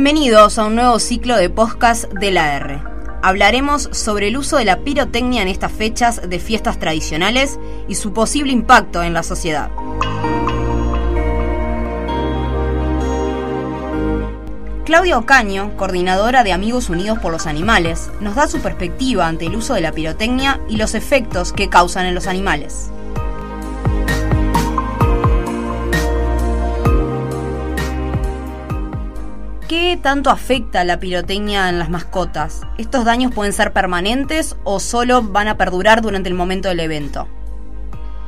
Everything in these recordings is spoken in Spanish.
Bienvenidos a un nuevo ciclo de podcast de la R. Hablaremos sobre el uso de la pirotecnia en estas fechas de fiestas tradicionales y su posible impacto en la sociedad. Claudia Ocaño, coordinadora de Amigos Unidos por los Animales, nos da su perspectiva ante el uso de la pirotecnia y los efectos que causan en los animales. ¿Qué tanto afecta la pirotecnia en las mascotas? ¿Estos daños pueden ser permanentes o solo van a perdurar durante el momento del evento?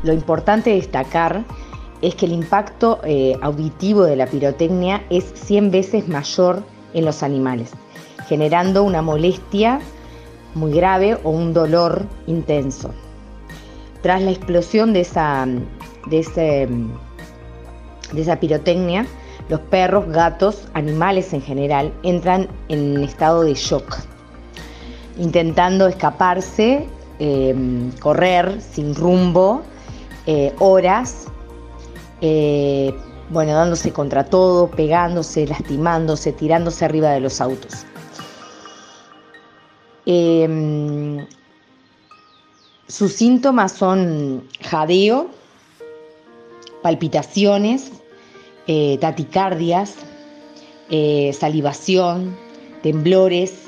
Lo importante destacar es que el impacto eh, auditivo de la pirotecnia es 100 veces mayor en los animales, generando una molestia muy grave o un dolor intenso. Tras la explosión de esa, de de esa pirotecnia, los perros, gatos, animales en general entran en estado de shock, intentando escaparse, eh, correr sin rumbo, eh, horas eh, bueno, dándose contra todo, pegándose, lastimándose, tirándose arriba de los autos. Em, sus síntomas son jadeo, palpitaciones, eh, taticardias, eh, salivación, temblores,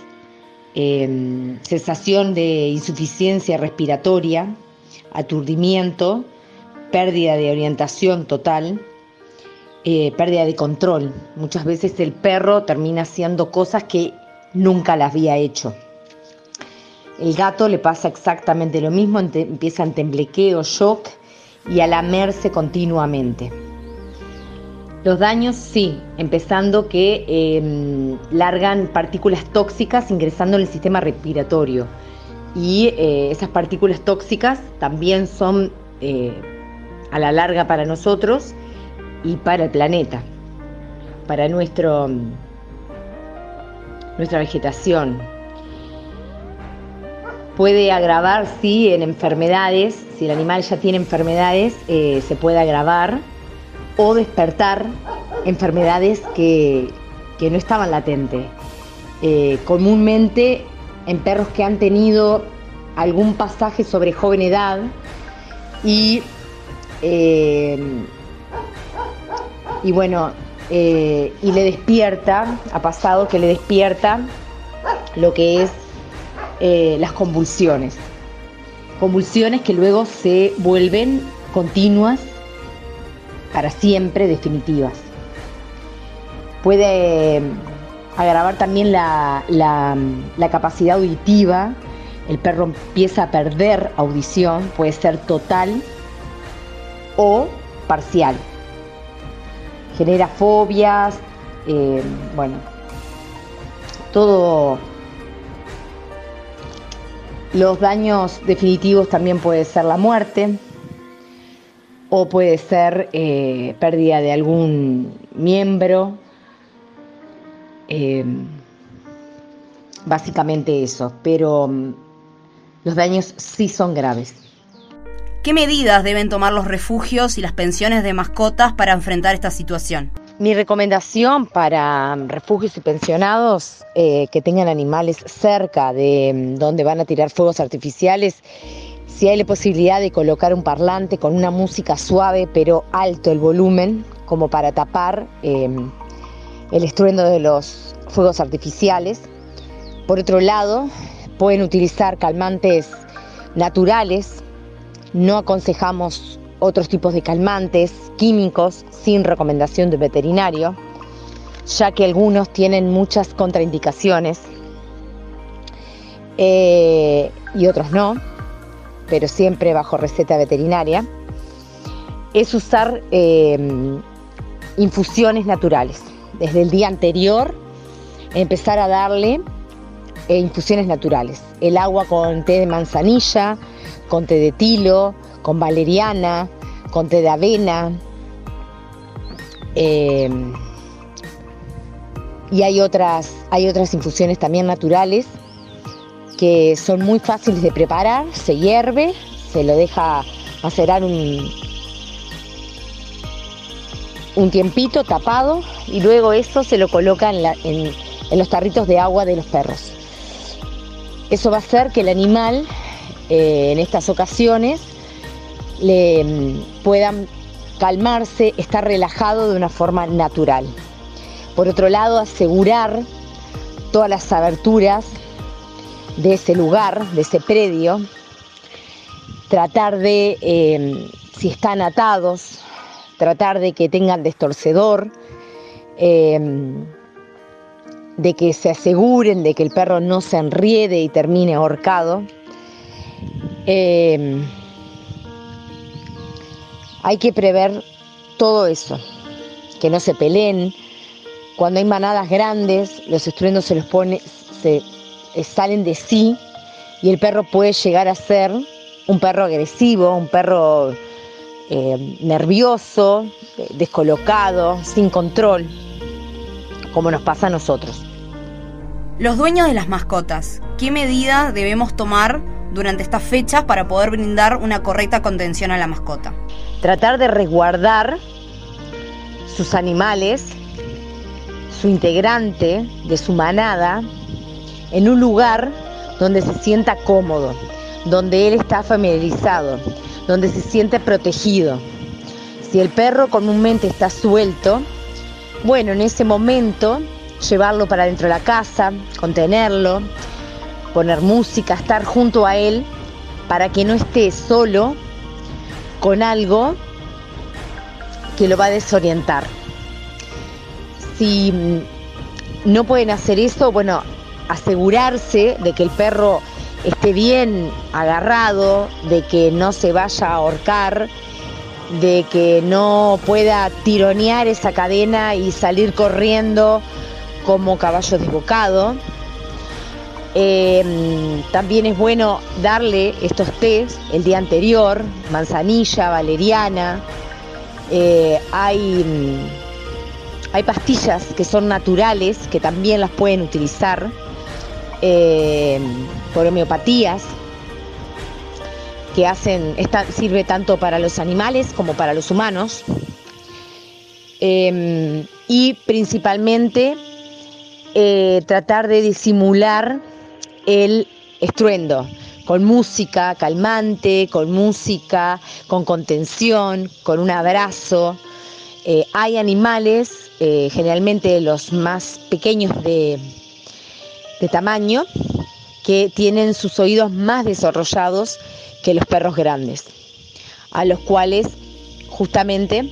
em, sensación de insuficiencia respiratoria, aturdimiento, pérdida de orientación total, eh, pérdida de control. Muchas veces el perro termina haciendo cosas que nunca las había hecho. El gato le pasa exactamente lo mismo, empieza en temblequeo, shock y a lamerse continuamente. Los daños sí, empezando que em, largan partículas tóxicas ingresando en el sistema respiratorio. Y eh, esas partículas tóxicas también son eh, a la larga para nosotros y para el planeta, para nuestro, nuestra vegetación. Puede agravar, sí, en enfermedades, si el animal ya tiene enfermedades, eh, se puede agravar o despertar enfermedades que, no estaban latentes. Eh, comúnmente en perros que han tenido algún pasaje sobre joven edad y eh, y bueno, eh, y le despierta, ha pasado que le despierta lo que es las convulsiones. Convulsiones que luego se vuelven continuas para siempre, definitivas. Puede agravar también la, la capacidad auditiva, el perro empieza a perder audición, puede ser total o parcial. Genera fobias, eh, bueno, todo. Los daños definitivos también puede ser la muerte o puede ser eh, pérdida de algún miembro. Eh, básicamente eso, pero mm, los daños sí son graves. ¿Qué medidas deben tomar los refugios y las pensiones de mascotas para enfrentar esta situación? Mi recomendación para refugios y pensionados eh, que tengan animales cerca de mm, donde van a tirar fuegos artificiales, si hay la posibilidad de colocar un parlante con una música suave pero alto el volumen, como para tapar em, el estruendo de los fuegos artificiales. Por otro lado, pueden utilizar calmantes naturales no aconsejamos otros tipos de calmantes, químicos, sin recomendación del veterinario, ya que algunos tienen muchas contraindicaciones eh, y otros no, pero siempre bajo receta veterinaria, es usar em, infusiones naturales. Desde el día anterior empezar a darle eh, infusiones naturales. El agua con té de manzanilla, con té de tilo, con valeriana, con té de avena. Em, y hay otras, hay otras infusiones también naturales que son muy fáciles de preparar. Se hierve, se lo deja macerar un, un tiempito tapado y luego eso se lo coloca en, los tarritos de agua de los perros. Eso va a hacer que el animal eh, en estas ocasiones le mm, puedan calmarse, estar relajado de una forma natural. Por otro lado, asegurar todas las aberturas de ese lugar, de ese predio, tratar de, eh, si están atados, tratar de que tengan destorcedor, eh, de que se aseguren de que el perro no se enriede y termine ahorcado. Eh, hay que prever todo eso, que no se peleen. Cuando hay manadas grandes, los estruendos se los pone, salen de sí y el perro puede llegar a ser un perro agresivo, un perro eh, nervioso, descolocado, sin control, como nos pasa a nosotros. Los dueños de las mascotas, ¿qué medida debemos tomar durante estas fechas para poder brindar una correcta contención a la mascota? tratar de resguardar sus animales, su integrante de su manada, en un lugar donde se sienta cómodo, donde él está familiarizado, donde se siente protegido. Si el perro comúnmente está suelto, bueno, en ese momento llevarlo para dentro de la casa, contenerlo, poner música, estar junto a él para que no esté solo con algo que lo va a desorientar. Si no pueden hacer eso, bueno, asegurarse de que el perro esté bien agarrado, de que no se vaya a ahorcar, de que no pueda tironear esa cadena y salir corriendo como caballo desbocado. Em, también es bueno darle estos tés el día anterior, manzanilla, valeriana. Eh, hay, mm, hay pastillas que son naturales, que también las pueden utilizar em, por homeopatías, que hacen, esta sirve tanto para los animales como para los humanos. Em, y principalmente eh, tratar de disimular el estruendo, con música calmante, con música, con contención, con un abrazo. Eh, hay animales, eh, generalmente los más pequeños de, de tamaño, que tienen sus oídos más desarrollados que los perros grandes, a los cuales justamente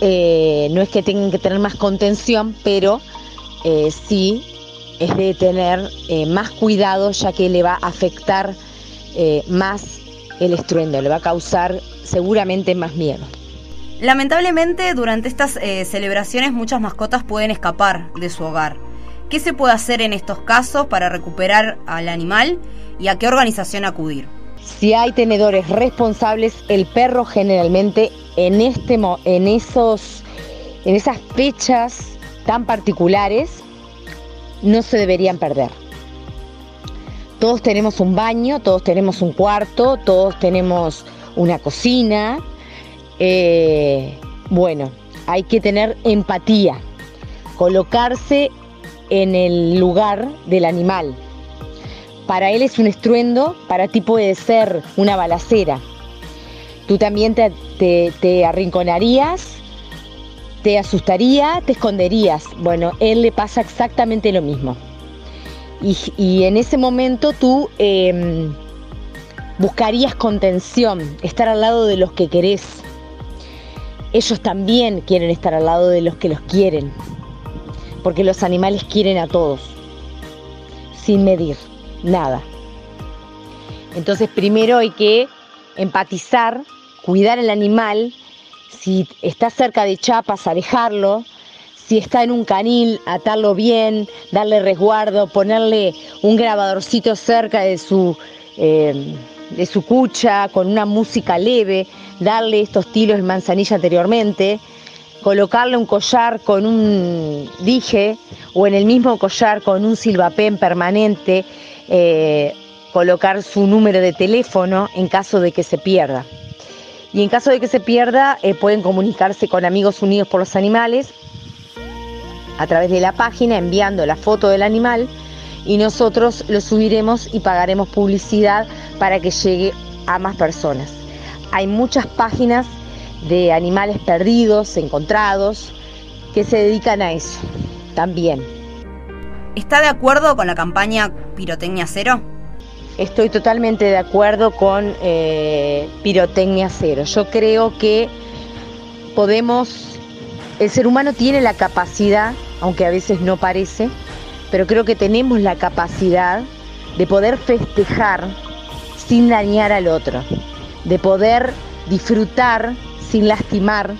eh, no es que tengan que tener más contención, pero sí es de tener eh, más cuidado ya que le va a afectar eh, más el estruendo, le va a causar seguramente más miedo. Lamentablemente durante estas eh, celebraciones muchas mascotas pueden escapar de su hogar. ¿Qué se puede hacer en estos casos para recuperar al animal y a qué organización acudir? Si hay tenedores responsables, el perro generalmente en, este, en, esos, en esas fechas tan particulares no se deberían perder. Todos tenemos un baño, todos tenemos un cuarto, todos tenemos una cocina. Eh, bueno, hay que tener empatía, colocarse en el lugar del animal. Para él es un estruendo, para ti puede ser una balacera. Tú también te, te arrinconarías te asustaría, te esconderías. Bueno, él le pasa exactamente lo mismo. Y, en ese momento tú em, buscarías contención, estar al lado de los que querés. Ellos también quieren estar al lado de los que los quieren, porque los animales quieren a todos, sin medir nada. Entonces primero hay que empatizar, cuidar al animal si está cerca de chapas, alejarlo. Si está en un canil, atarlo bien, darle resguardo, ponerle un grabadorcito cerca de su, eh, de su cucha con una música leve, darle estos tiros de manzanilla anteriormente, colocarle un collar con un dije o en el mismo collar con un silbapén permanente, eh, colocar su número de teléfono en caso de que se pierda Y en caso de que se pierda, eh, pueden comunicarse con Amigos Unidos por los Animales a través de la página enviando la foto del animal y nosotros lo subiremos y pagaremos publicidad para que llegue a más personas. Hay muchas páginas de animales perdidos, encontrados, que se dedican a eso también. ¿Está de acuerdo con la campaña Pirotecnia Cero? Estoy totalmente de acuerdo con eh, Pirotecnia Cero. Yo creo que podemos, el ser humano tiene la capacidad, aunque a veces no parece, pero creo que tenemos la capacidad de poder festejar sin dañar al otro, de poder disfrutar sin lastimar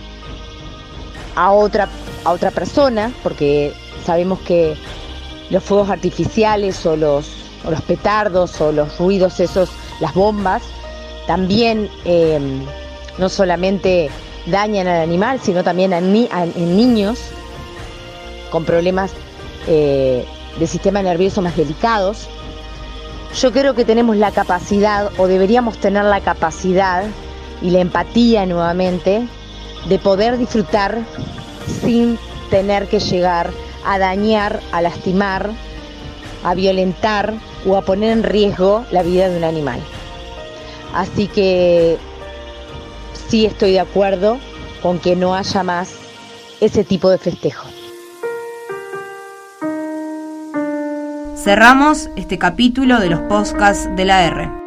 a otra, a otra persona, porque sabemos que los fuegos artificiales o los, los petardos o los ruidos esos, las bombas, también em, no solamente dañan al animal, sino también en niños con problemas eh, de sistema nervioso más delicados. Yo creo que tenemos la capacidad, o deberíamos tener la capacidad y la empatía nuevamente, de poder disfrutar sin tener que llegar a dañar, a lastimar, a violentar o a poner en riesgo la vida de un animal. Así que sí estoy de acuerdo con que no haya más ese tipo de festejo. Cerramos este capítulo de los podcasts de la R.